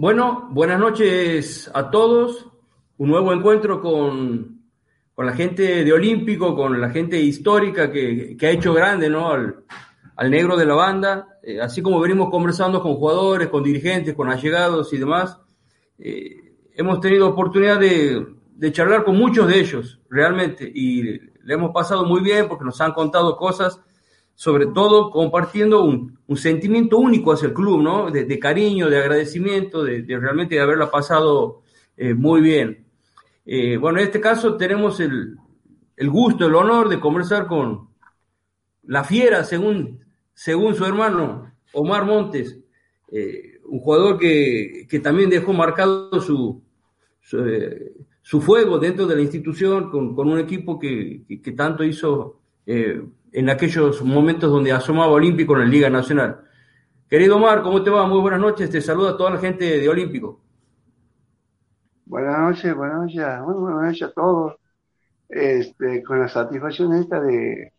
Bueno, buenas noches a todos. Un nuevo encuentro con, con la gente de Olímpico, con la gente histórica que, que ha hecho grande ¿no? al, negro de la banda. Eh, así como venimos conversando con jugadores, con dirigentes, con allegados y demás, eh, hemos tenido oportunidad de, de charlar con muchos de ellos, realmente, y le hemos pasado muy bien porque nos han contado cosas sobre todo compartiendo un, sentimiento único hacia el club, ¿no? De, cariño, de agradecimiento, de, realmente haberla pasado eh, muy bien. Eh, bueno, en este caso tenemos el, el, gusto, el honor de conversar con la fiera, según, según su hermano Omar Montes, eh, un jugador que, que, también dejó marcado su, su, fuego dentro de la institución con, con un equipo que, que tanto hizo en aquellos momentos donde asomaba Olímpico en la Liga Nacional. Querido Omar, ¿cómo te va? Muy buenas noches. Te saluda a toda la gente de Olímpico. Buenas noches, buenas noches, muy buenas noches a todos. Este, con la satisfacción esta de,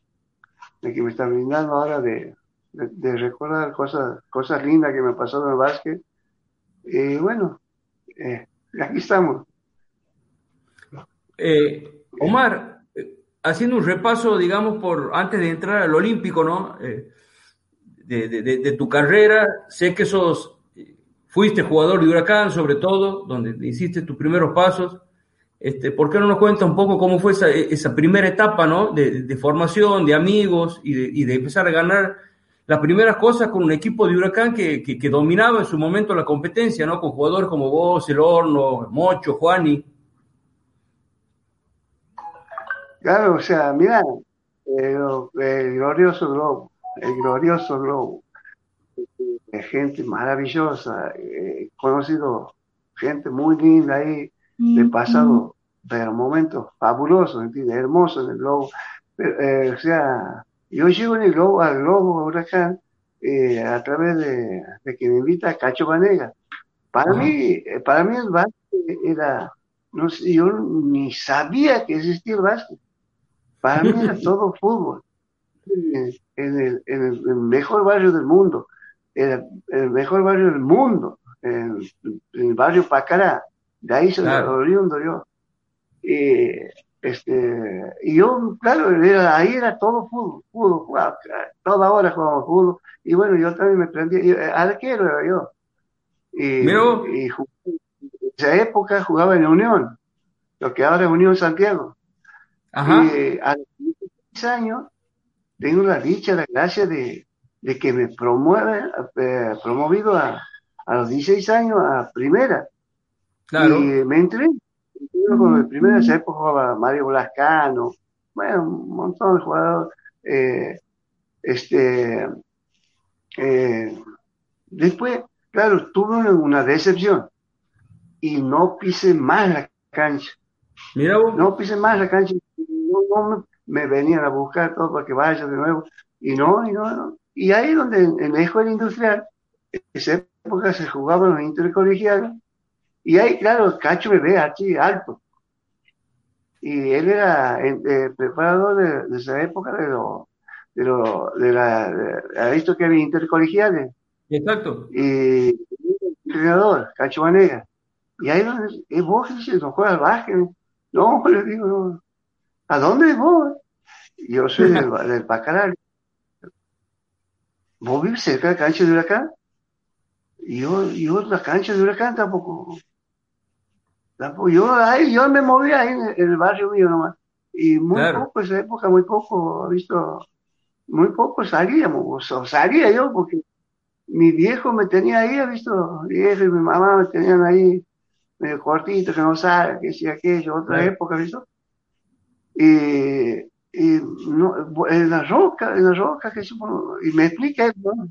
de que me están brindando ahora de, de, de, recordar cosas, cosas lindas que me pasaron en el básquet. Y bueno, eh, aquí estamos. Eh, Omar, haciendo un repaso, digamos, por antes de entrar al Olímpico, ¿no? Eh, de, tu carrera, sé que sos, fuiste jugador de Huracán, sobre todo, donde hiciste tus primeros pasos. Este, ¿Por qué no nos cuenta un poco cómo fue esa, esa primera etapa, ¿no? De, formación, de amigos y de, empezar a ganar las primeras cosas con un equipo de Huracán que, que, dominaba en su momento la competencia, ¿no? Con jugadores como vos, El Horno, Mocho, Juani. Claro, o sea, mira, eh, el glorioso globo, el glorioso globo, eh, gente maravillosa, he eh, conocido gente muy linda ahí, de pasado, pero momentos fabulosos, ¿entiendes? hermosos en el globo. Pero, o sea, yo llego en el globo, al globo huracán a través de, de, que me invita Cacho Vanega. Para mí, para mí el básquet era, no sé, yo ni sabía que existía el básquet. Para mí era todo fútbol. En el, en el, mejor barrio del mundo, el, el mejor barrio del mundo, en, el barrio Pacará, de ahí soy claro. oriundo yo. Y, este, y yo, claro, era, ahí era todo fútbol, fútbol, jugaba, toda hora jugábamos fútbol, y bueno, yo también me prendí, yo, arquero era yo. Y, y jugué, en esa época jugaba en Unión, lo que ahora es Unión Santiago. Ajá. Y a los 16 años tengo la dicha, la gracia de, de que me promueve, eh, promovido a, a, los 16 años a primera. Claro. Y me entré. Con el primero, en esa época jugaba Mario Blascano, bueno, un montón de jugadores. Eh, este, eh, después, claro, tuve una decepción y no pise más la cancha. Mira vos. No pise más la cancha no me venían a buscar todo para que vaya de nuevo. Y no, y no, no. Y ahí donde en la escuela industrial, en esa época se jugaban los intercolegiales, y ahí, claro, Cacho me ve así, alto. Y él era eh, preparador de, de, esa época de lo, de lo, de la, de, ha visto que había intercolegiales. Exacto. Y entrenador, Cacho Vanega. Y ahí donde, es vos que no juega al básquet. No, le digo, no. ¿A dónde vos? Yo soy del, del. ¿Vos vives cerca de la cancha de Huracán? Yo, yo la cancha de Huracán tampoco. tampoco yo, ahí, yo me movía ahí en, en el barrio mío nomás. Y muy claro. poco, esa época, muy poco, visto, muy poco salíamos, o salía yo porque mi viejo me tenía ahí, he visto, mi viejo y mi mamá me tenían ahí medio cortito, que no sabe, que si aquello, otra claro. época, ¿visto? Y, y no, en la roca, en la roca, que y me explica, ¿no?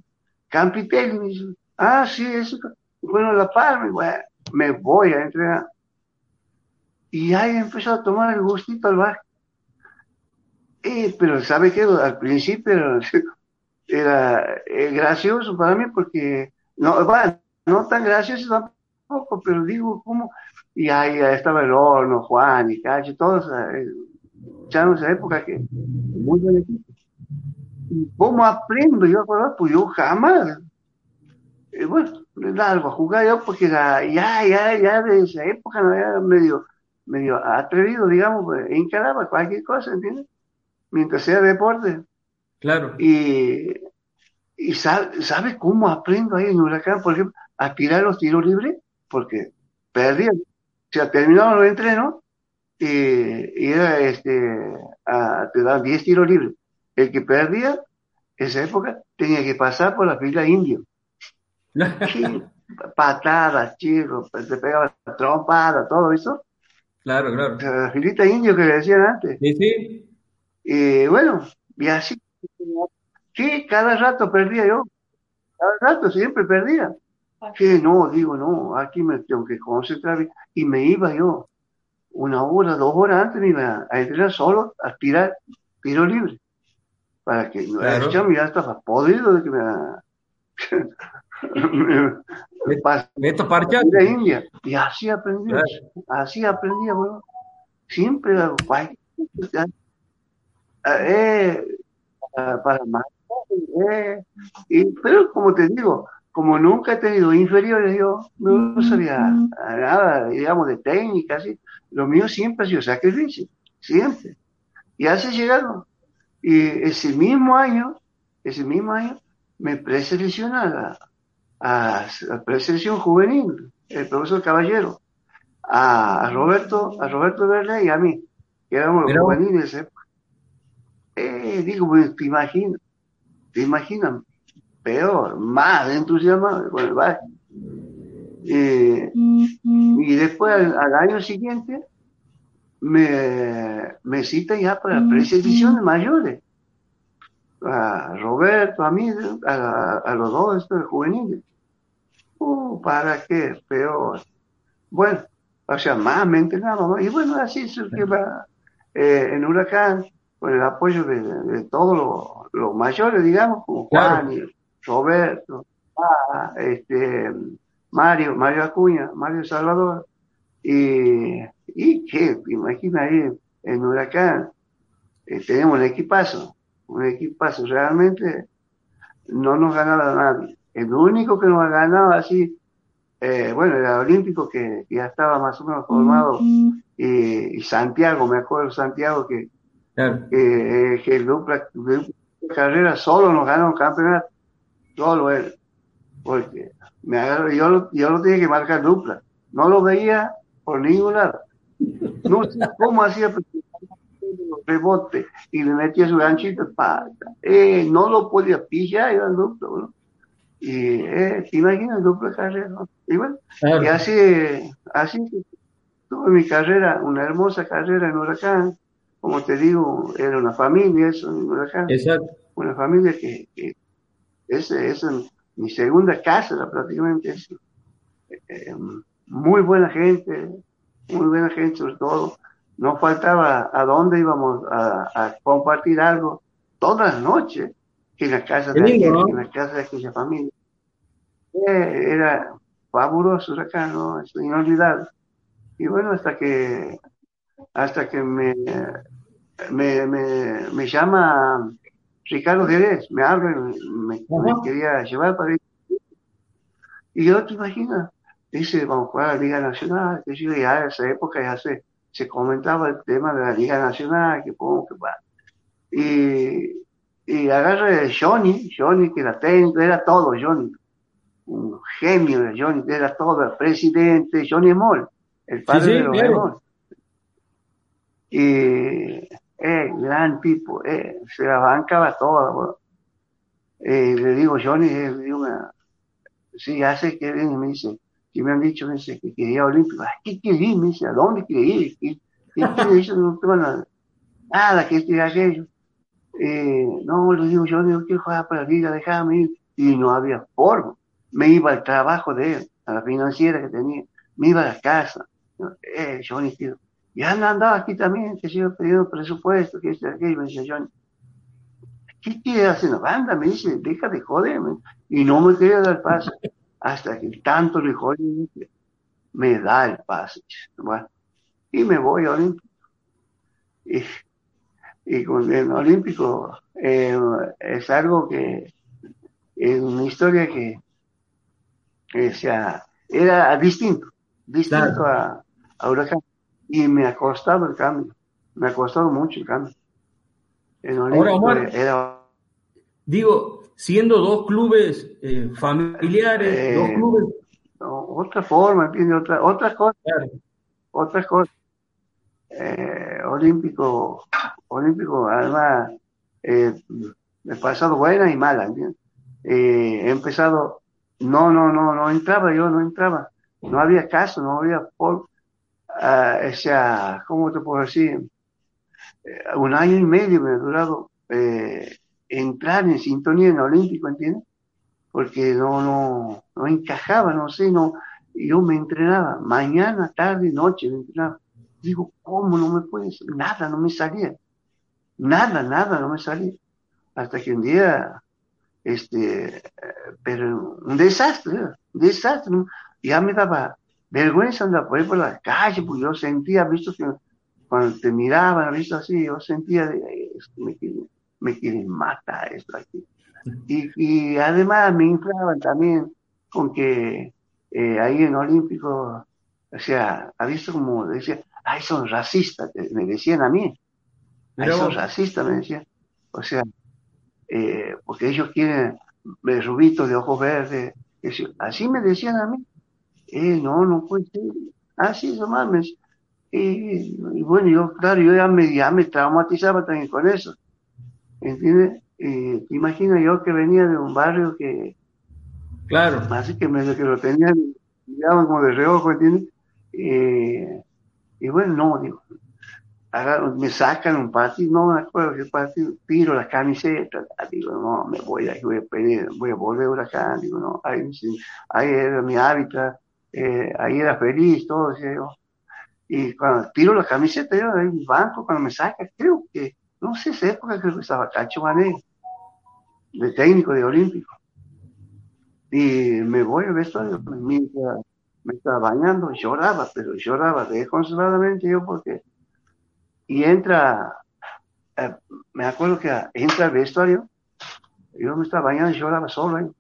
Campitel, dice, ah, sí, eso, bueno, La Palma, bueno, me voy a entrenar. Y ahí empezó a tomar el gustito al bar. Eh, pero ¿sabe qué? Al principio era, eh, gracioso para mí porque, no, bueno, no tan gracioso tampoco, pero digo, ¿cómo? Y ahí estaba el horno, Juan y Cacho, todos, eh, ya en esa época que muy buen equipo. ¿Y cómo aprendo yo a Pues yo jamás. Y bueno, algo a jugar yo porque ya, ya, ya de esa época no era medio, medio atrevido, digamos, pues, encaraba cualquier cosa, ¿entiendes? Mientras sea deporte. Claro. Y, y sabe, cómo aprendo ahí en Huracán, por ejemplo, a tirar los tiros libres? Porque perdía. O sea, terminaban los entrenos y, era este, te daban 10 tiros libres. El que perdía, esa época, tenía que pasar por la fila indio. patadas, chicos, te pegaba trompada, todo eso. Claro, claro. La filita indio que le decían antes. Sí, sí. Y bueno, y así. Sí, cada rato perdía yo. Cada rato siempre perdía. Que no, digo, no, aquí me tengo que concentrar. Y me iba yo una hora, dos horas antes me iba a entrenar solo, a tirar tiro libre. Para que claro. yo ya estaba podrido de que me, me, me de India. Y así aprendí, así aprendí, bueno. Siempre eh, para más. Eh, y, pero como te digo, como nunca he tenido inferiores, yo no sabía nada, digamos, de técnica, así. Lo mío siempre ha sido sacrificio, siempre. Y así llegado. Y ese mismo año, ese mismo año, me preselecciona a, la preselección juvenil, el profesor Caballero, a, Roberto, a Roberto Verde y a mí, que éramos los juveniles. Eh, digo, pues, te imaginas, te imaginas, peor, más entusiasmado el baile. Eh, y después al, año siguiente me, me cita ya para preselecciones mayores. A Roberto, a mí, a, los dos estos juveniles. Uh, ¿Para qué? Peor. Bueno, o sea, más me entrenaba. Y bueno, así surgió eh, en Huracán, con el apoyo de, todos los, mayores, digamos, como Juan y Roberto, ah, este, Mario, Mario Acuña, Mario Salvador, y, y que, imagina ahí en Huracán, eh, tenemos un equipazo, un equipazo, realmente no nos ganaba nadie. El único que nos ganaba así, eh, bueno, era Olímpico que, ya estaba más o menos formado, y, Santiago, me acuerdo Santiago que, que el dupla, carrera solo nos ganó un campeonato, solo él, porque me agarro, yo, lo, yo lo tenía que marcar dupla. No lo veía por ningún lado. No sé cómo hacía rebote y le metía su ganchito eh, no lo podía pillar, dupla, ¿no? Y eh, te imaginas dupla carrera, ¿no? Y bueno, y así, así tuve mi carrera, una hermosa carrera en Huracán. Como te digo, era una familia eso en Huracán. Exacto. Una familia que, que es, es mi segunda casa prácticamente. Eh, muy buena gente, muy buena gente sobre todo. No faltaba a dónde íbamos a, compartir algo todas las noches en la casa de, en la casa de aquella familia. Eh, era fabuloso acá, ¿no? Es inolvidable. Y bueno, hasta que hasta que me, me, me, me llama Ricardo Jerez me habla, me, quería llevar para ir. Y yo te imaginas, dice, vamos a jugar a la Liga Nacional, que yo ya en esa época ya se, se comentaba el tema de la Liga Nacional, que pongo que va. Y, y agarra Johnny, Johnny que era técnico, era todo Johnny, un genio de Johnny, era todo, el presidente, Johnny Moll, el padre de los Y eh, gran tipo, eh, se la bancaba toda. Eh, le digo, Johnny, sí, hace que viene, me dice, que me han dicho, me dice, que quería Olímpico. ¿Qué quería? Me dice, ¿a dónde quería ir? ¿Qué, qué, qué, no tengo nada. nada, que este y aquello. Eh, no, le digo, yo digo, quiero jugar para la liga, déjame ir. Y no había forma. Me iba al trabajo de él, a la financiera que tenía, me iba a la casa. Eh, Johnny, tío, ya andaba aquí también, que sigo pidiendo presupuesto, que este, aquello, me dice Johnny. ¿Qué quiere hacer la banda? Me dice, deja de joderme. Y no me quería dar paso. Hasta que tanto le jode, me da el pase. Bueno, y me voy a Olímpico. Y, y con el Olímpico eh, es algo que es una historia que, que sea, era distinto, distinto a, a Huracán. Y me ha costado el cambio, me ha costado mucho el cambio. Ahora, era... digo, siendo dos clubes eh, familiares, eh, dos clubes... otra forma, ¿entiendes? Otra, otras cosas. Otras cosas. Eh, olímpico, olímpico, además, he pasado buena y mala, ¿entiendes? he empezado, no, no, no, no entraba yo, no entraba. No había caso, no había por, uh, o sea, ¿cómo te puedo decir? Eh, un año y medio me ha durado eh, entrar en sintonía en el Olímpico, ¿entiendes? Porque no, no, no encajaba, no sé, no, yo me entrenaba, mañana, tarde, noche me entrenaba. Digo, ¿cómo no me puedes? Nada, no me salía. Nada, nada, no me salía. Hasta que un día, este, pero un desastre, un desastre. Ya me daba vergüenza andar por ahí por la calle, porque yo sentía, visto que cuando te miraban, visto así, yo sentía, de, me, quieren, me quieren matar esto aquí. Y, y además me inflaban también con que eh, ahí en Olímpico, o sea, ha visto como decía, ay, son racistas, me decían a mí, ay, son racistas, me decían. O sea, eh, porque ellos quieren rubitos de ojos verdes, así me decían a mí. Eh, no, no puede ser. Así, ah, no mames. Y, bueno, yo, claro, yo ya me, ya me traumatizaba también con eso. ¿Entiendes? Y te imaginas yo que venía de un barrio que. Claro. Así que me que lo tenían, miraban como de reojo, ¿entiendes? y bueno, no, digo. me sacan un partido, no me acuerdo qué partido, tiro la camiseta, digo, no, me voy a, voy a pedir, voy a volver a acá, digo, no, ahí, ahí era mi hábitat, eh, ahí era feliz, todo, decía yo. Y cuando tiro la camiseta, yo en el banco, cuando me saca, creo que, no sé, esa época que estaba Cacho Mané, de técnico de Olímpico. Y me voy al vestuario, mientras me estaba bañando, lloraba, pero lloraba desconsoladamente yo porque... Y entra, eh, me acuerdo que entra al vestuario, yo me estaba bañando y lloraba solo ahí.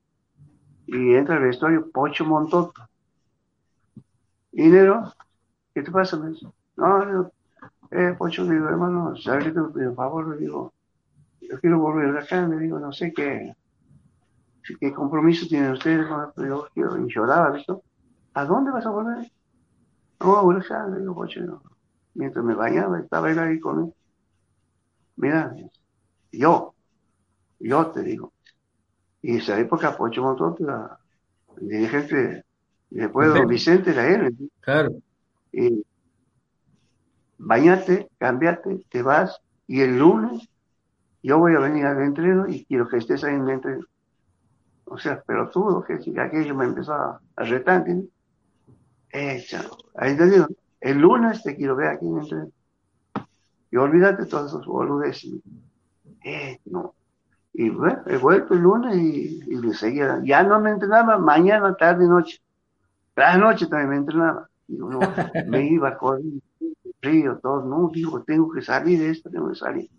Y entra al vestuario Pocho Montoto. Dinero, ¿Qué te pasa? Me no, no, eh, Pocho, digo, hermano, ¿sabes qué te pido? favor? Le digo, yo quiero volver acá, me digo, no sé qué, qué compromiso tienen ustedes con yo quiero, y lloraba, ¿visto? ¿A dónde vas a volver? No, a acá, le digo, Pocho, no. Mientras me bañaba, estaba él ahí con él. Mira, yo, yo te digo. Y esa época, Pocho Montón, la dirigente, después de Don Vicente era él. Claro eh, bañate, cambiate, te vas y el lunes yo voy a venir al entreno y quiero que estés ahí en el entreno. O sea, pero tú, que aquello me empezó a, retar, Eh, ahí te digo, el lunes te quiero ver aquí en el entreno. Y olvídate todos esos boludeces. Eh, no. Y bueno, he vuelto el lunes y, y seguía. Ya no me entrenaba mañana, tarde, noche. La noche también me entrenaba. Digo, no, me iba a correr río, todo, no, digo, tengo que salir de esto, tengo que salir.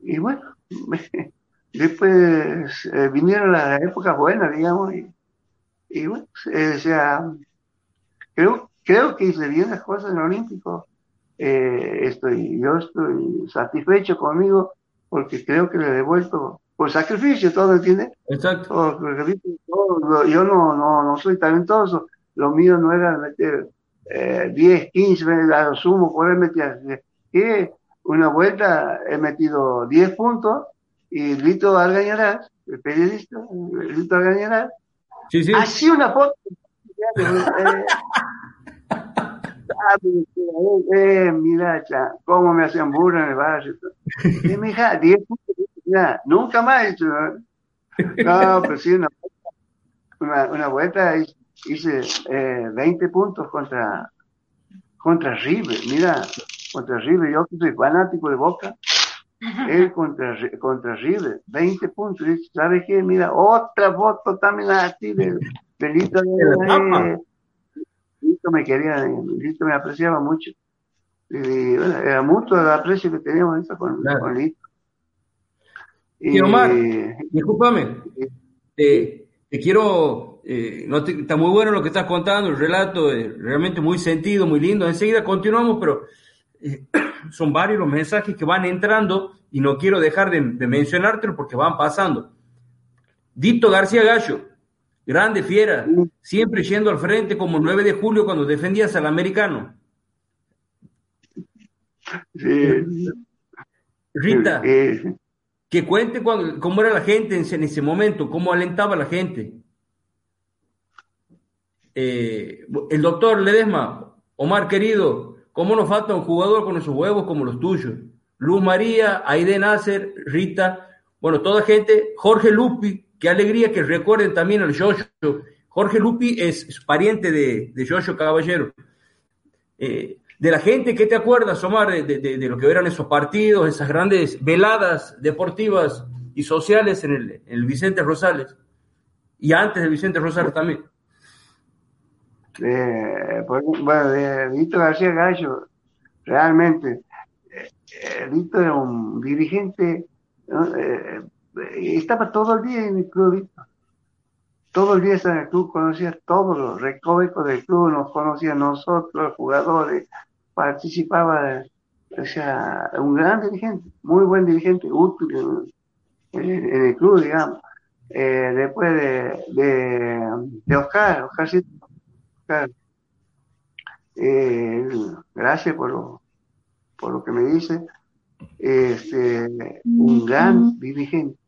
Y bueno, después eh, vinieron las épocas buenas, digamos, y, y bueno, eh, o sea, creo, creo que hice bien las cosas en el Olímpico. Eh, estoy, yo estoy satisfecho conmigo porque creo que le he devuelto por sacrificio todo, ¿entiendes? Exacto. yo no, no, no soy talentoso, lo mío no era meter eh, 10, 15 a lo sumo, poder meter que una vuelta he metido 10 puntos y Lito Algañarás, el periodista, Lito Algañarás, sí, sí. así una foto. Eh, mira, cómo me hacían burla en el barrio. Y mi hija, 10 puntos, nunca más. Hecho, no, pero sí, una, una, una vuelta hice eh, 20 puntos contra, contra River. Mira, contra River, yo que soy fanático de Boca, él contra, contra River, 20 puntos. ¿Sabes qué? Mira, otra foto también así de, de Lito. Lito me quería, Lito me apreciaba mucho. Y, bueno, era mucho el aprecio que teníamos con, con Lito. Y, Omar, discúlpame, te, te quiero, eh, no está muy bueno lo que estás contando, el relato es realmente muy sentido, muy lindo. Enseguida continuamos, pero eh, son varios los mensajes que van entrando y no quiero dejar de, de mencionártelo porque van pasando. Dito García Gallo, grande fiera, siempre yendo al frente como el 9 de julio cuando defendías al americano. Sí. Rita, Sí. Que cuente cómo era la gente en, ese- en ese momento, cómo alentaba la gente. Eh, el doctor Ledesma, Omar querido, ¿cómo nos falta un jugador con esos huevos como los tuyos? Luz María, Aide Nasser, Rita, bueno, toda gente, Jorge Lupi, qué alegría que recuerden también al Yoyo. Jorge Lupi es, pariente de, de Caballero. Eh, de la gente, ¿qué te acuerdas, Omar, de, de- de lo que eran esos partidos, esas grandes veladas deportivas y sociales en el, el Vicente Rosales? Y antes del Vicente Rosales también. Eh, por- bueno, de García Gallo, realmente, eh, eh, era un dirigente. Eh, estaba todo el día en el club. Todo el día estaba en el club, conocía todos los recovecos del club, nos conocía a nosotros, jugadores, participaba, o sea, un gran dirigente, muy buen dirigente, útil en, en- en el club, digamos. Eh, después de, de, de Oscar, Oscarcito, Oscar, eh, gracias por lo, por lo que me dice. Este, un gran dirigente,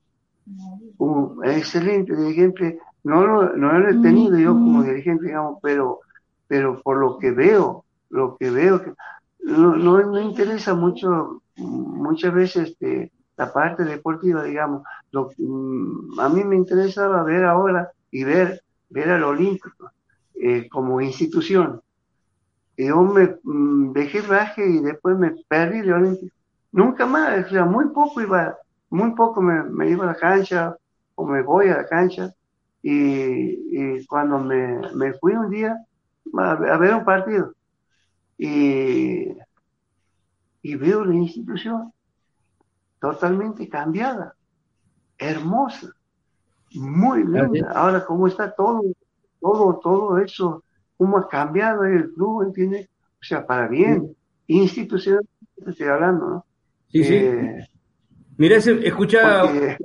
un excelente dirigente. No lo, no lo he tenido yo como dirigente, digamos, pero, pero por lo que veo, lo que veo, que no, no me interesa mucho, muchas veces este, la parte deportiva, digamos. Lo, mm, a mí me interesaba ver ahora y ver, ver al Olímpico eh, como institución. Yo me mm, dejé raje y después me perdí de Olímpico. Nunca más, o muy poco iba, muy poco me, me iba a la cancha o me voy a la cancha. Y, cuando me, me fui un día a ver un partido y, y veo la institución totalmente cambiada, hermosa, muy linda. Ahora, cómo está todo, todo, todo eso, cómo ha cambiado el club, ¿entiendes? O sea, para bien, institucional, estoy hablando, ¿no? Sí, sí. Eh, Mira, ese- escucha, porque-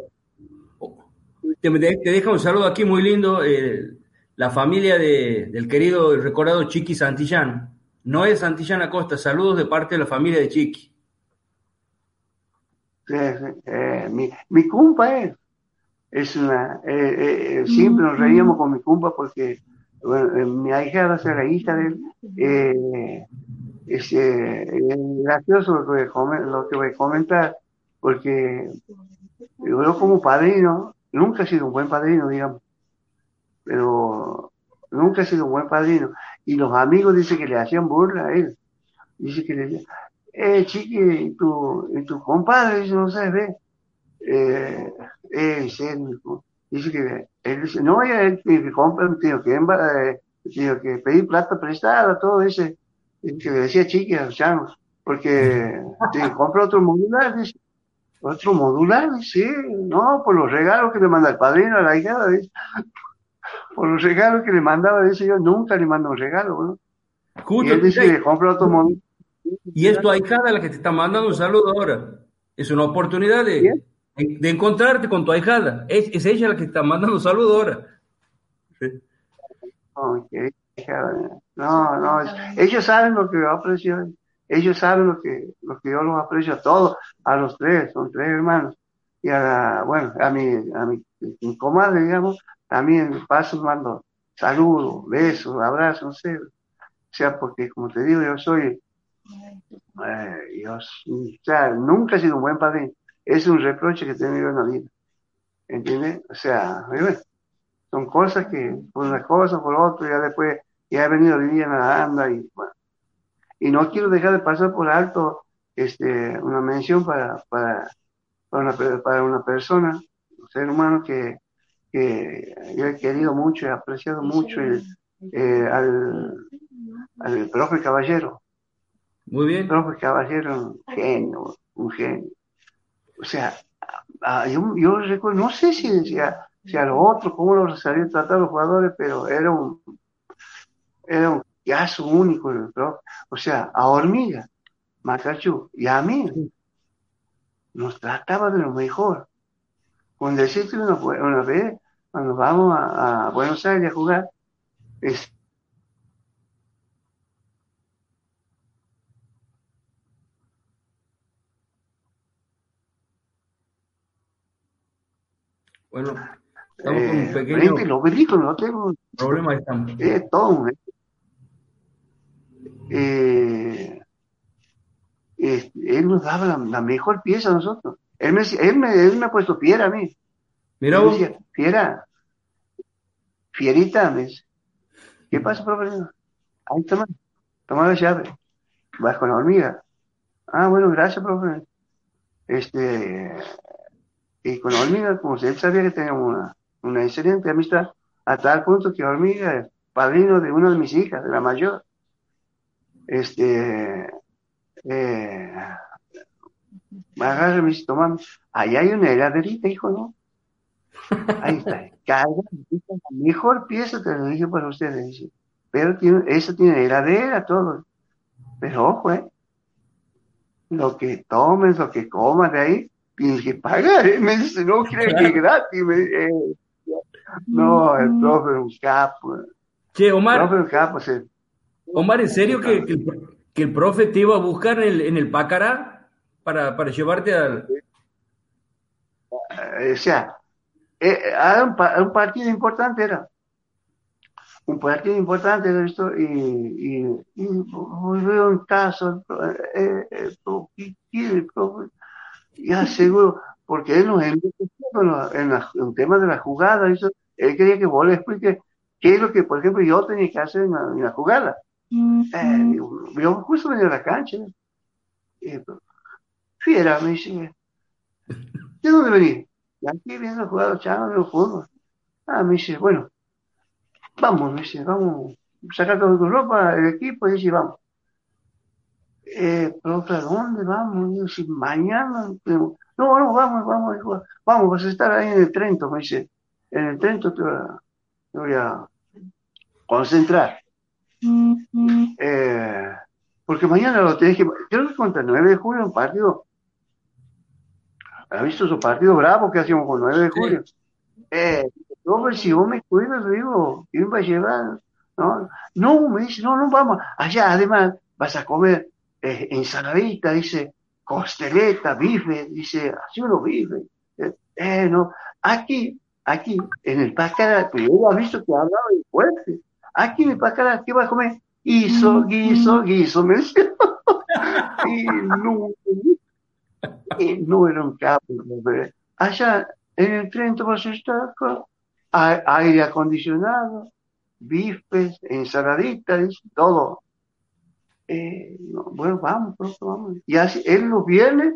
te, te deja un saludo aquí muy lindo, eh, la familia de- del querido y recordado Chiqui Santillán. Noé Santillán Acosta, saludos de parte de la familia de Chiqui. Eh, mi, compa es, es una, eh, eh, siempre nos reíamos con mi compa porque mi ahijada, o sea, la hija de él, es, gracioso lo que, a lo que voy a comentar, porque yo como padrino, nunca he sido un buen padrino, digamos, pero nunca he sido un buen padrino. Y los amigos dicen que le hacían burla a él. Dice que le decían, eh, chiqui, y tu, y tu compadre, dice, no sabes, ve. Eh, eh, dice que él dice, no, ya él tiene que comprar, tiene que, eh, tiene que pedir plata prestada, todo ese, que le decía chiqui a los chanos, porque tiene que comprar otro modular, dice, otro modular, dice, sí, no, por los regalos que le manda el padrino a la hija, dice, por los regalos que le mandaba, dice yo, nunca le mando un regalo, ¿no? Y Justo, él dice que compra otro modular. y es tu ahijada la que te está mandando un saludo ahora. Es una oportunidad de, de encontrarte con tu ahijada. Es, es ella la que te está mandando un saludo ahora. Sí. No, no, ellos saben lo que yo aprecio, ellos saben lo que, lo que yo los aprecio a todos, a los tres, son tres hermanos, y a la, bueno, a mi, a mi, mi comadre, digamos, también paso mando saludos, besos, abrazos, no sé, sea, porque como te digo, yo soy, eh, yo, o sea, nunca he sido un buen padre. Es un reproche que he tenido en la vida. ¿Entiendes? O sea, son cosas que, por una cosa, por otra, ya después, ya he venido vivir en la anda y bueno. Y no quiero dejar de pasar por alto este, una mención para, para, para, una, para una persona, un ser humano que, que yo he querido mucho, he apreciado mucho el, eh, al, al profe Caballero. Muy bien. El profe Caballero, un genio, un genio. O sea, yo, yo recuerdo, no sé si, decía si a los otros, cómo los sabían tratar los jugadores, pero era un, era un caso único el profe. O sea, a Hormiga, Macachú y a mí nos trataba de lo mejor. Cuando decirte una, una vez, cuando vamos a, a Buenos Aires a jugar, es, Bueno, estamos con un eh, pequeño los no tengo problema. Estamos. eh, todo. eh. Eh, eh, él nos daba la, la mejor pieza a nosotros. Él me, él me, él me ha puesto fiera a mí. Mira vos, decía, fiera, fierita, me dice. ¿Qué pasa, profe? Ahí toma, toma la llave. Vas con la hormiga. Ah, bueno, gracias, profe. Este, y con la hormiga, como si él sabía que teníamos una, una excelente amistad, a tal punto que hormiga es padrino de una de mis hijas, de la mayor. Este, eh, me agarra y me dice, toma, ahí hay una heladerita, hijo, ¿no? Ahí está, la mejor pieza te lo dije para ustedes, pero tiene, eso tiene heladera, todo. Pero ojo, eh, lo que tomes, lo que comas de ahí, tienes que pagar, ¿eh? Me dice, no crees que es gratis. Me eh, no, el profe es un capo. El che, profe Omar, es un capo. se- Omar, ¿en serio que, que el, que el profe te iba a buscar en el, en el Pacará para, para llevarte al... eh, o sea, era un, un partido importante era. Un partido importante era esto y, y, y veo un caso, eh, eh. Ya seguro, porque él nos enriqueció en, la- en tema de la jugada, eso, él quería que vos le expliques qué es lo que, por ejemplo, yo tenía que hacer en la, en la jugada. Eh, digo, yo justo venía a la cancha. Y, fiera, me dice, ¿de dónde venís? De aquí viendo jugar los chavos de fútbol. Ah, me dice, bueno, vamos, me dice, vamos, saca toda tu ropa, el equipo, y dice, vamos. Eh, profe, ¿a dónde vamos? Y yo, si mañana, no, no, vamos, vamos, vamos, vas a estar ahí en el Trento, me dice, en el Trento te voy a, te voy a concentrar. Eh, porque mañana lo tenés que, creo que contra el 9 de julio, un partido, ¿has visto su partido bravo que hacíamos con 9 de julio? Eh, no, pues si vos me cuidas, digo, ¿quién va a llevar? No, no, me dice, no, no vamos, allá además vas a comer eh, ensaladita, dice, costeleta, bife, dice, así uno bife. Eh, eh, no, aquí, aquí, en el Pacara, pues yo he visto que hablaba de fuerte. Aquí en el Pacara, ¿qué vas a comer? Guiso, guiso, guiso, me decía. y no, y no era un capo. hombre. Allá en el con a- aire acondicionado, bifes, ensaladita, dice, todo. Eh, no, bueno, vamos, profe, vamos. Y así, él los viernes,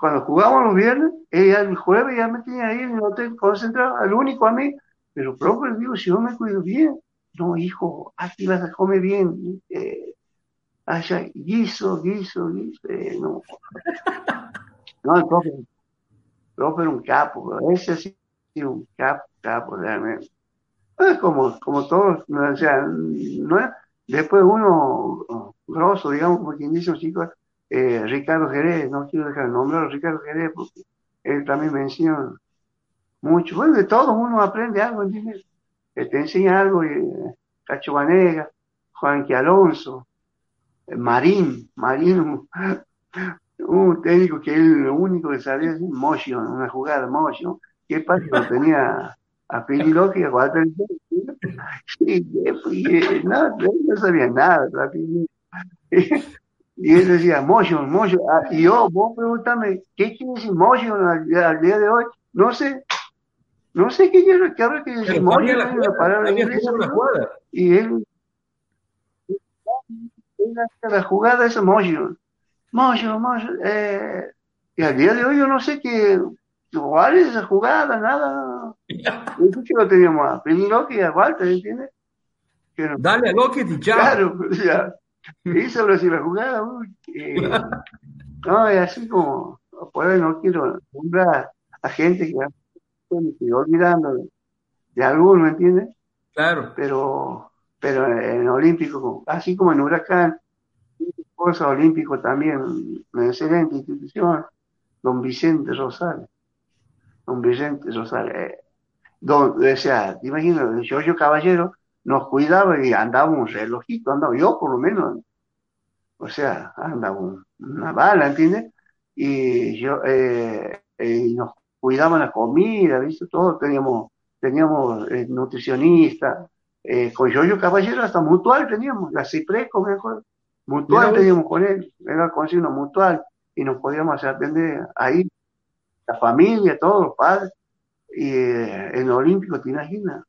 cuando jugábamos los viernes, ella el jueves ya me tenía ahí en el hotel concentrado, el único a mí. Pero, profe, le digo, si yo me cuido bien, no, hijo, aquí vas a comer bien. Eh, allá, guiso, guiso, guiso, eh, no. No, el profe, el profe era un capo, ese sí, sí, un capo, capo, realmente. Es como, como todos, ¿no? o sea, no es, después uno grosso, digamos, como quien dice un chico, eh, Ricardo Jerez, no quiero dejar el nombre Ricardo Jerez, porque él también me enseñó mucho. Bueno, de todo uno aprende algo, ¿entiendes? Que te enseña algo, eh, Cacho Vanega, Juanqui Alonso, eh, Marín, Marín, un, técnico que él lo único que sabía es motion, una jugada motion. ¿Qué pasa? Lo tenía a Piriloqui y a Walter. Y, y, no, no sabía nada. Y él decía, motion, motion. Ah, y yo, vos pregúntame, ¿qué quiere decir motion al, día de hoy? No sé. No sé qué quiere, qué quiere decir motion. La, la palabra inglesa, Y él, la jugada es motion. Motion, motion. Eh, y al día de hoy yo no sé qué, es esa jugada, nada. Eso que lo teníamos a Loki y a Walter, ¿entiendes? Dale a Loki y ya. Claro, o sea, hizo si la jugada, eh, no, es así como, por ahí no quiero nombrar a gente que me olvidando de, de alguno, ¿entiendes? Claro. Pero, pero en Olímpico, así como en Huracán, cosa Olímpico también, una excelente institución, don Vicente Rosales. Don Vicente Rosales. Eh, don, o sea, te imaginas, el Giorgio Caballero nos cuidaba y andábamos relojito, andaba yo por lo menos, o sea, andaba una bala, ¿entiendes? Y yo, eh, eh, nos cuidaban la comida, ¿viste? Todo, teníamos, teníamos nutricionista, con Giorgio Caballero hasta mutual teníamos, la Cipreco, mejor, mutual teníamos con él, era consigno mutual, y nos podíamos hacer atender ahí, la familia, todos los padres, y eh, en el Olímpico, ¿te imaginas?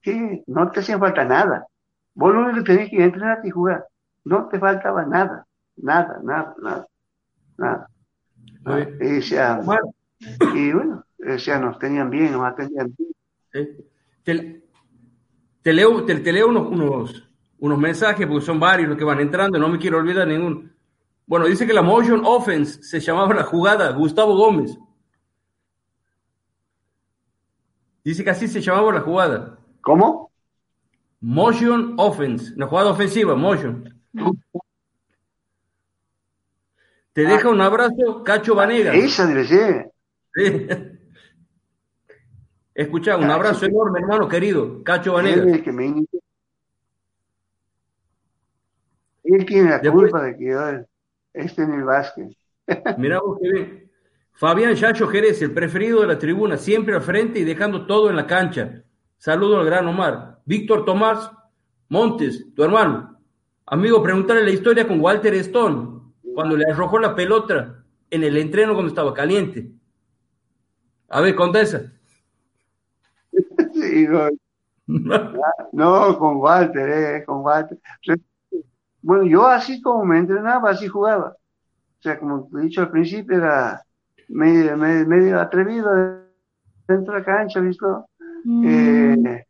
Que no te hacía falta nada. Vos lo único que tenías que entrenar y jugar. No te faltaba nada, nada, nada, nada, nada. Y, y bueno, o nos tenían bien, nos atendían bien. Te, leo, te, leo unos, unos, unos mensajes, porque son varios los que van entrando, no me quiero olvidar ningún. Bueno, dice que la motion offense se llamaba la jugada Gustavo Gómez. Dice que así se llamaba la jugada. ¿Cómo? Motion offense, la jugada ofensiva, motion. Te deja un abrazo, Cacho Vanega. Esa debe ser. Escucha, un abrazo enorme, hermano querido, Cacho Vanega. Él tiene la culpa de que este en el básquet. Mirá vos qué bien. Fabián Chacho Jerez, el preferido de la tribuna, siempre al frente y dejando todo en la cancha. Saludo al gran Omar. Víctor Tomás Montes, tu hermano. Amigo, preguntarle la historia con Walter Stone, cuando le arrojó la pelota en el entreno cuando estaba caliente. A ver, conta esa. Sí, no. no, con Walter, eh, con Walter. Bueno, yo así como me entrenaba, así jugaba. O sea, como he dicho al principio, era medio, medio, atrevido dentro de la cancha, ¿visto? Mm. Eh,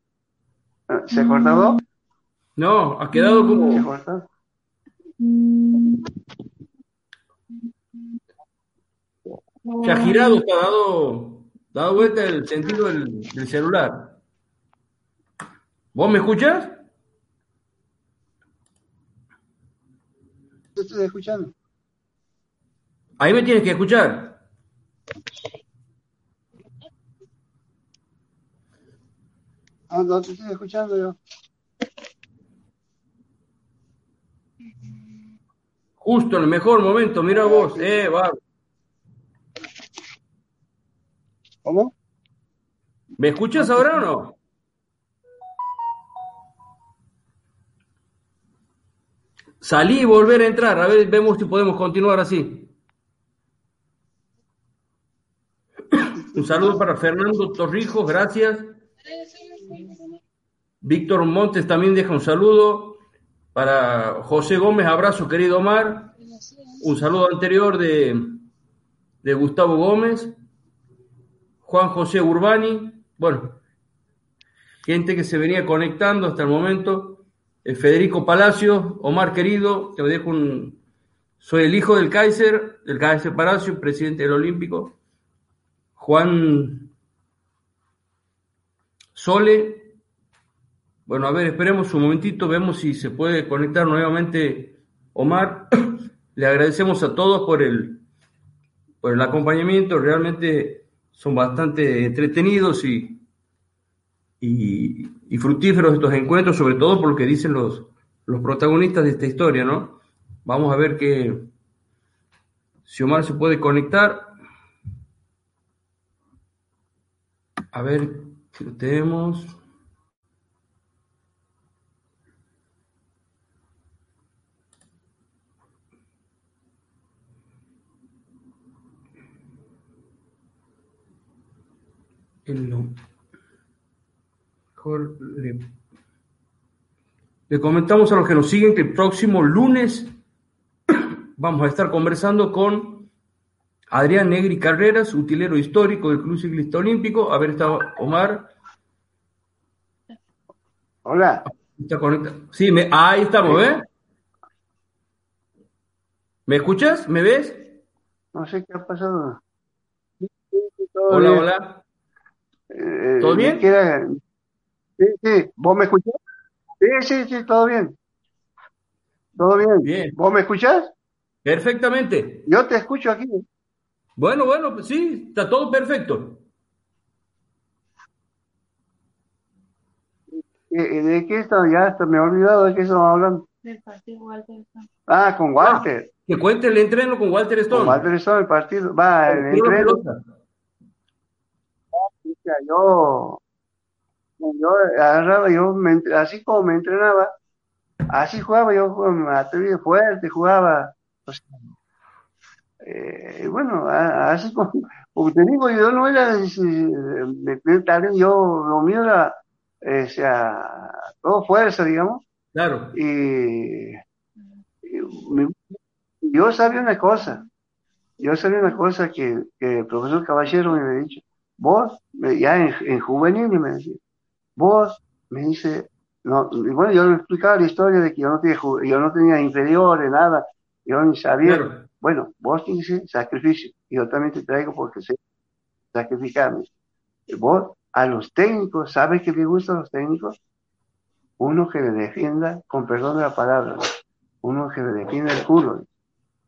¿Se ha cortado? No, ha quedado como... ¿Se ha cortado? Se ha girado, se ha dado, dado vuelta el sentido del, del celular. ¿Vos me escuchas? Estoy escuchando. Ahí me tienes que escuchar. Ah, no te estoy escuchando yo. Justo en el mejor momento, mira vos, eh, va. ¿Cómo? ¿Me escuchas ahora o no? Salí y volver a entrar. A ver, vemos si podemos continuar así. Un saludo para Fernando Torrijos, gracias. Víctor Montes también deja un saludo. Para José Gómez, abrazo, querido Omar. Un saludo anterior de, de Gustavo Gómez. Juan José Urbani. Bueno, gente que se venía conectando hasta el momento. Federico Palacio, Omar querido, te dejo un... Soy el hijo del Kaiser, del Kaiser Palacio, presidente del Olímpico. Juan Sole. Bueno, a ver, esperemos un momentito, vemos si se puede conectar nuevamente Omar. Le agradecemos a todos por el, por el acompañamiento, realmente son bastante entretenidos y, y, fructíferos estos encuentros, sobre todo por lo que dicen los, los protagonistas de esta historia, ¿no? Vamos a ver que si Omar se puede conectar. A ver Aquí lo tenemos. Le, comentamos a los que nos siguen que el próximo lunes vamos a estar conversando con Adrián Negri Carreras, utilero histórico del Club Ciclista Olímpico. A ver, está Omar. Hola. Sí, ahí estamos, ¿eh? ¿Me escuchas? ¿Me ves? No sé qué ha pasado. Hola, hola. Eh, ¿Todo bien? Sí, sí. ¿Vos me escuchás? Sí, sí, sí, todo bien. Todo bien. bien. ¿Vos me escuchás? Perfectamente. Yo te escucho aquí. Bueno, bueno, pues sí, está todo perfecto. ¿De qué estamos? Ya hasta me he olvidado de qué estamos hablando. Del partido Walter Stone. Ah, con Walter. Ah, que cuente el entreno con Walter Stone. Con Walter Stone, el partido. Va, el, el entreno yo, yo agarraba, yo así como me entrenaba, así jugaba, yo me atreví fuerte, jugaba. eh, bueno, así como, porque te digo, yo no era de talento, yo lo mío era, eh, sea, todo fuerza, digamos. Claro. Y, yo sabía una cosa, yo sabía una cosa que, que el profesor Caballero me había dicho vos, ya en, juvenil, me decía, vos, me dice, no, bueno, yo le explicaba la historia de que yo no tenía, yo no tenía inferiores, nada, yo ni sabía. Bueno, vos tienes sacrificio, y yo también te traigo porque sé sacrificarme. Vos, a los técnicos, ¿sabes qué me gustan los técnicos? Uno que le defienda, con perdón de la palabra, uno que le defienda el culo.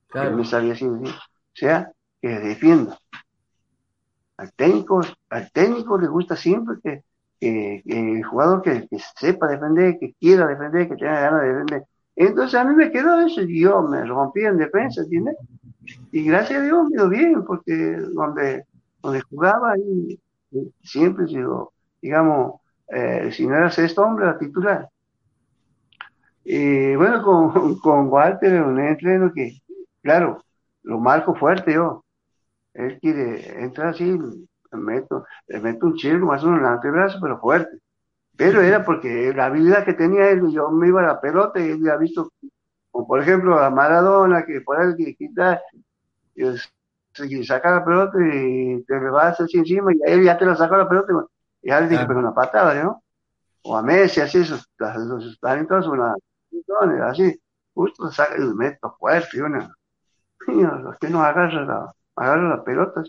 Claro. Que me sabía así decir. O sea, que le defienda. Al técnico, al técnico le gusta siempre que, el jugador que, sepa defender, que quiera defender, que tenga ganas de defender. Entonces a mí me quedó eso y yo me rompí en defensa, ¿entiendes? Y gracias a Dios me dio bien, porque donde, donde jugaba y, siempre digo, digamos, eh, si no era sexto hombre, era titular. Y bueno, con, con Walter, un entreno que, claro, lo marco fuerte yo él quiere, entra así, meto, le meto un chirro más o menos en el antebrazo, pero fuerte. Pero era porque la habilidad que tenía él, yo me iba a la pelota y él había visto, como por ejemplo a Maradona, que por ahí que quitar, y saca la pelota y te le vas así encima y él ya te la sacó la pelota y ya le dije, pero una patada, ¿no? O a Messi, así, esos, esos talentos, una, así, justo saca y meto fuerte, y una, que no agarra la, agarro la pelota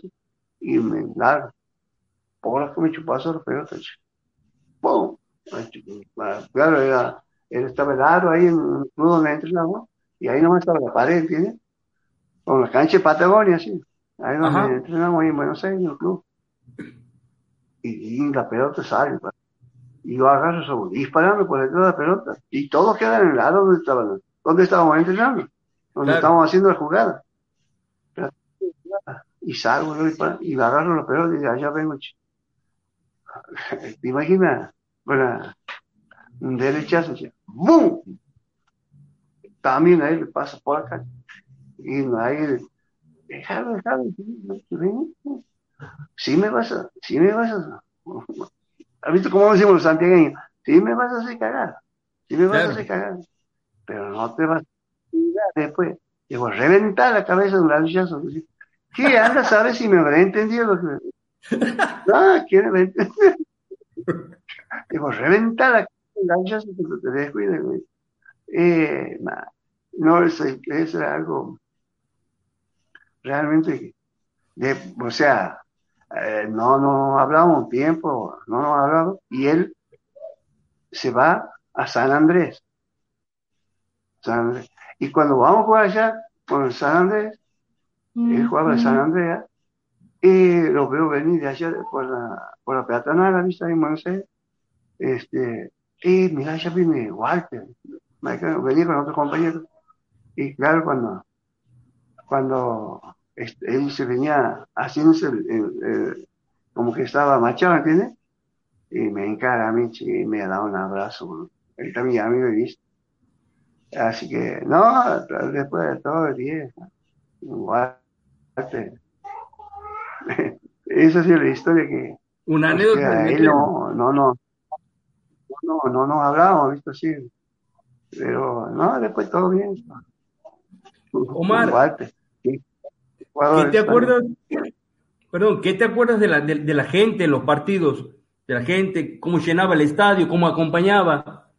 y me largo. Por que me chupazo la pelota. ¡Pum! Claro, era, él estaba helado ahí en el club donde entrenaba y ahí nomás estaba la pared, ¿entiendes? Con la cancha de Patagonia, así. Ahí donde entrenamos ahí en Buenos Aires, en el club. Y, la pelota sale. Y yo agarro eso, disparando por detrás de la pelota. Y todos quedan en el lado donde estaban, donde estábamos entrenando, donde estábamos haciendo la jugada y salgo y, y agarro los pelos y allá vengo. ¿Te imaginas? Bueno, un derechazo, ¡bum! También ahí le pasa por acá. Y ahí, déjalo, déjalo, si me vas a, si me vas a, ¿has visto cómo decimos los santiagueños? Si me vas a hacer cagar, si me vas a hacer cagar, pero no te vas a después. Digo, reventar la cabeza de un ladrillazo. ¿Qué anda? ¿Sabes si me habrá entendido lo que Ah, quiere ver. Digo, reventa la cancha si te descuides, güey. Eh, no, es, es algo realmente, de, o sea, eh, no no hablamos un tiempo, no nos hablamos, y él se va a San Andrés. San Andrés. Y cuando vamos por allá, por San Andrés, él jugaba en San Andrea, y lo veo venir de allá por la, por la peatonal, la vista en Buenos este, y mira, ya viene Walter, venía con otro compañero, y claro, cuando, cuando este, él se venía haciéndose como que estaba machado, ¿entiendes? y me encara a mí y me da un abrazo. Él también amigo y visto. Así que, no, después de todo, el día, igual. Esa es la historia que. Una anécdota. no, no, no, no, no nos hablábamos, visto así. Pero no, después todo bien. Omar, ¿qué te acuerdas? Perdón, ¿qué te acuerdas de la, de, la gente en los partidos? De la gente, cómo llenaba el estadio, cómo acompañaba.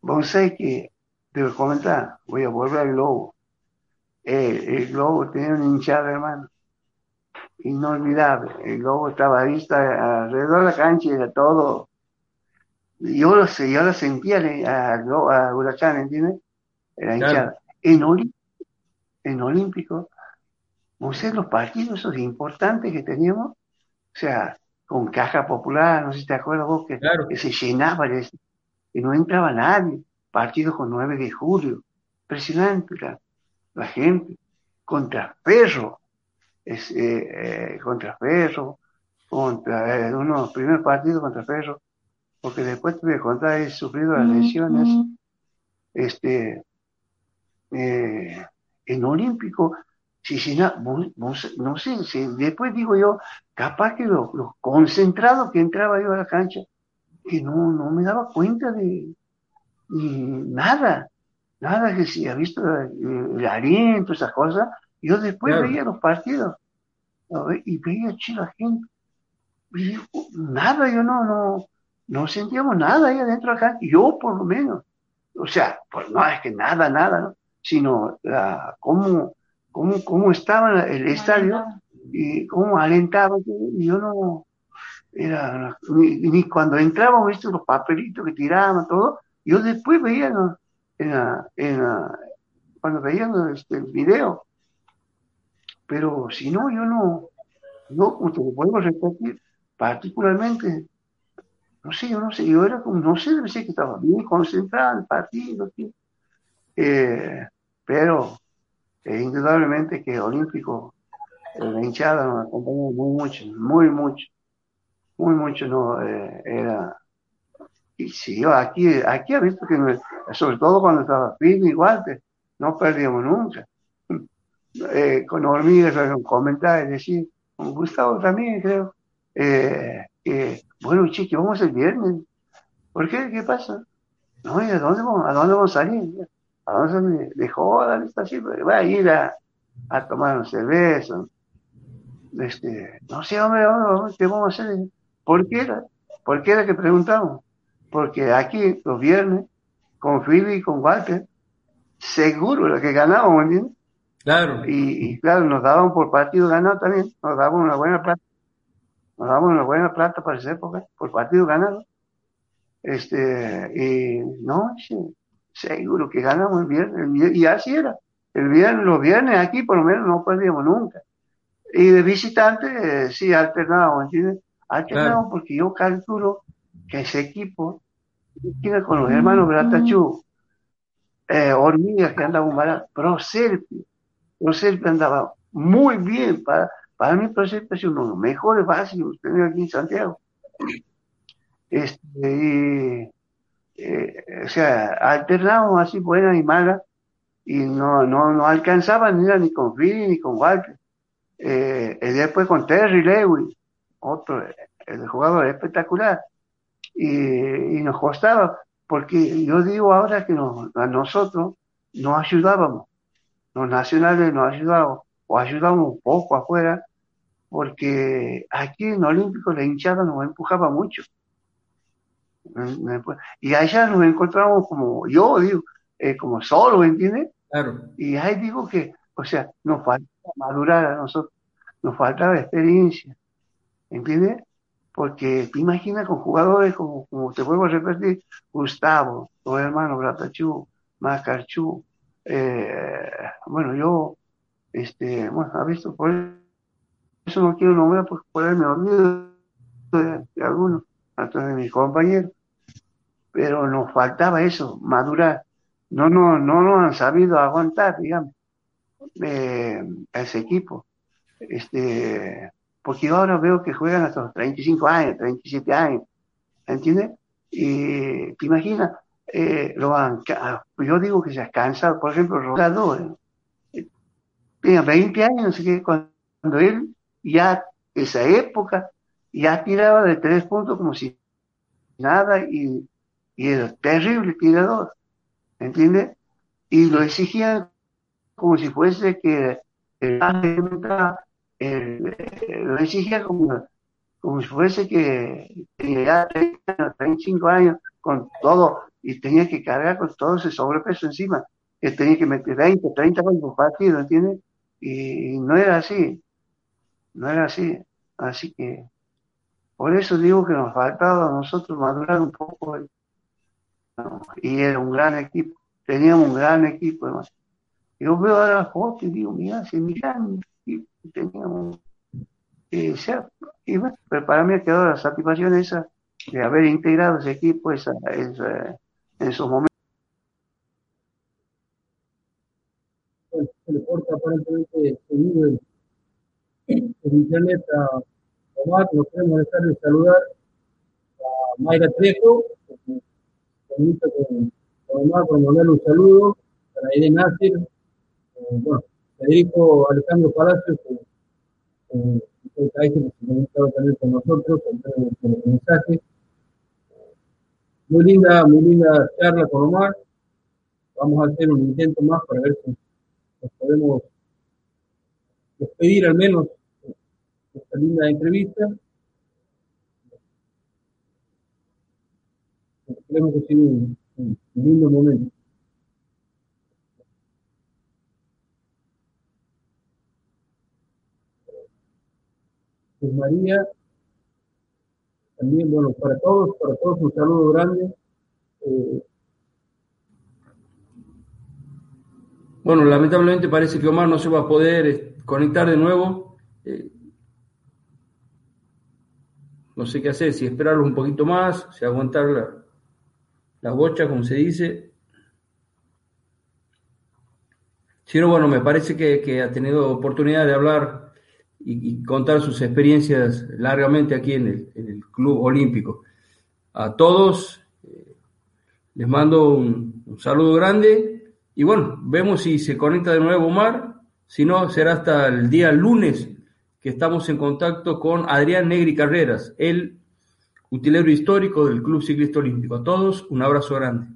Vos sabés que, te voy a comentar, voy a volver al globo. Eh, el globo tenía un hinchada, hermano. Inolvidable. El globo estaba vista alrededor de la cancha y era todo. Yo lo, yo lo sentía a, a Huracán, ¿entiendes? Era hinchada. En, en Olímpico, vos los partidos esos importantes que teníamos, o sea, con caja popular, no sé si te acuerdas vos, que, que se llenaba, y no entraba nadie, partidos con 9 de julio, impresionante la, gente, contra Perro, es, eh, eh, contra Perro, contra eh, uno de los primeros partidos contra Perro, porque después tuve que contar, he sufrido las lesiones. Este, eh, en Olímpico, si, si no, sé, si, después digo yo, capaz que los lo concentrados que entraba yo a la cancha, que no, no me daba cuenta de nada, nada que si ha visto el, aliento, esas cosas, yo después veía los partidos y veía chila gente, y nada, yo no, no, no sentíamos nada ahí adentro acá, yo por lo menos. O sea, pues no es que nada, nada, ¿no? sino la, cómo, cómo, cómo estaba el estadio y cómo alentaba. Y yo no, era, ni, cuando entrábamos, viste los papelitos que tiraban, todo, yo después veía en, en, cuando veíamos este, el video. Pero si no, yo no, no, como te lo podemos repetir, particularmente no sé, yo no sé, yo era como, no sé, ser que estaba bien concentrado en el partido, eh, pero eh, indudablemente que Olímpico, eh, la hinchada nos acompañó muy mucho, muy mucho, muy mucho, no, era, y si yo aquí, aquí he visto que, sobre todo cuando estaba firme igual, no perdíamos nunca. Con hormigas, un comentario, decir, con Gustavo también creo, eh, bueno, chiqui, vamos el viernes. ¿Por qué? ¿Qué pasa? No, ¿y a dónde vamos, a, dónde vamos a salir? ¿A dónde de joda? Está así, va a ir a, a tomar una cerveza. Este, no sé, hombre, hombre, ¿qué vamos a hacer? ¿Por qué era? ¿Por qué era que preguntamos? Porque aquí, los viernes, con Philly y con Walter, seguro lo que ganábamos, ¿entiendes? Claro. Y, y, claro, nos daban por partido ganado también, nos daban una buena plata nos damos una buena plata para esa época, por partido ganado. Este, y no, seguro que ganamos el viernes, y así era. El viernes, los viernes aquí por lo menos no perdíamos nunca. Y de visitante, sí, alternábamos, ¿entiendes? Alternábamos porque yo calculo que ese equipo, con los hermanos Bratachú, eh, hormigas que andaban barato, Proserpio, Proserpio andaba muy bien para, para mí, Proyecto es uno de los mejores básicos que tengo aquí en Santiago. Este, eh, o sea, alternamos así buenas y malas y no, no, no alcanzaban ni, ni con Philly ni con Walker. Eh, después con Terry Lewis, otro el jugador espectacular. Y, y, nos costaba, porque yo digo ahora que a nosotros nos ayudábamos, los nacionales nos ayudábamos o ayudamos un poco afuera, porque aquí en Olímpico la hinchada nos empujaba mucho. Y allá nos encontramos como, yo digo, eh, como solo, ¿entiendes? Claro. Y ahí digo que, o sea, nos faltaba madurar a nosotros, nos faltaba experiencia, ¿entiendes? Porque te imaginas con jugadores como, como te vuelvo a repetir, Gustavo, los hermanos Gratachú, Macarchú, eh, bueno, yo este, bueno, ha visto, por eso no quiero nombrar porque por ahí me olvido de, de algunos, hasta de mis compañeros, pero nos faltaba eso, madurar. No, no, no nos han sabido aguantar, digamos, eh, ese equipo. Este, porque ahora veo que juegan hasta los 35 años, 37 años, ¿entiendes? Y te imaginas, eh, lo han, yo digo que se ha cansado, por ejemplo, Rodado, eh, tenía 20 años, qué, cuando él ya, esa época, ya tiraba de tres puntos como si nada y, era terrible tirador, ¿entiendes? Y lo exigían como si fuese que el, lo exigía como, como si fuese que tenía 30, 35 años con todo y tenía que cargar con todo ese sobrepeso encima, que tenía que meter 20, 30 goles partido, ¿entiendes? Y, no era así, no era así. Así que por eso digo que nos faltaba a nosotros madurar un poco. Y era un gran equipo, teníamos un gran equipo. Además. Yo veo ahora las fotos y digo, mira, se miran y teníamos que ser. Y bueno, para mí ha quedado la satisfacción esa de haber integrado ese equipo esa, esos momentos. El deporte aparentemente seguido en, en internet a Omar, nos queremos dejar de saludar a Mayra Trejo, que comunica con, con Omar, por mandarle un saludo, para Eden Nasir, eh, bueno, Federico Alejandro Palacios, que se ha comunicado también con nosotros, con el mensaje. Muy linda, muy linda charla con Omar. Vamos a hacer un intento más para ver si nos podemos despedir al menos esta linda entrevista. Esperemos que sea un, un lindo momento. Pues María también, bueno, para todos, para todos un saludo grande. Eh, bueno, lamentablemente parece que Omar no se va a poder eh, conectar de nuevo. Eh, no sé qué hacer, si esperarlo un poquito más, si aguantar la, la bocha, como se dice. Si no, bueno, me parece que, que ha tenido oportunidad de hablar y, contar sus experiencias largamente aquí en el, Club Olímpico. A todos eh, les mando un, saludo grande y bueno, vemos si se conecta de nuevo Omar, si no, será hasta el día lunes que estamos en contacto con Adrián Negri Carreras, el utilero histórico del Club Ciclista Olímpico. A todos, un abrazo grande.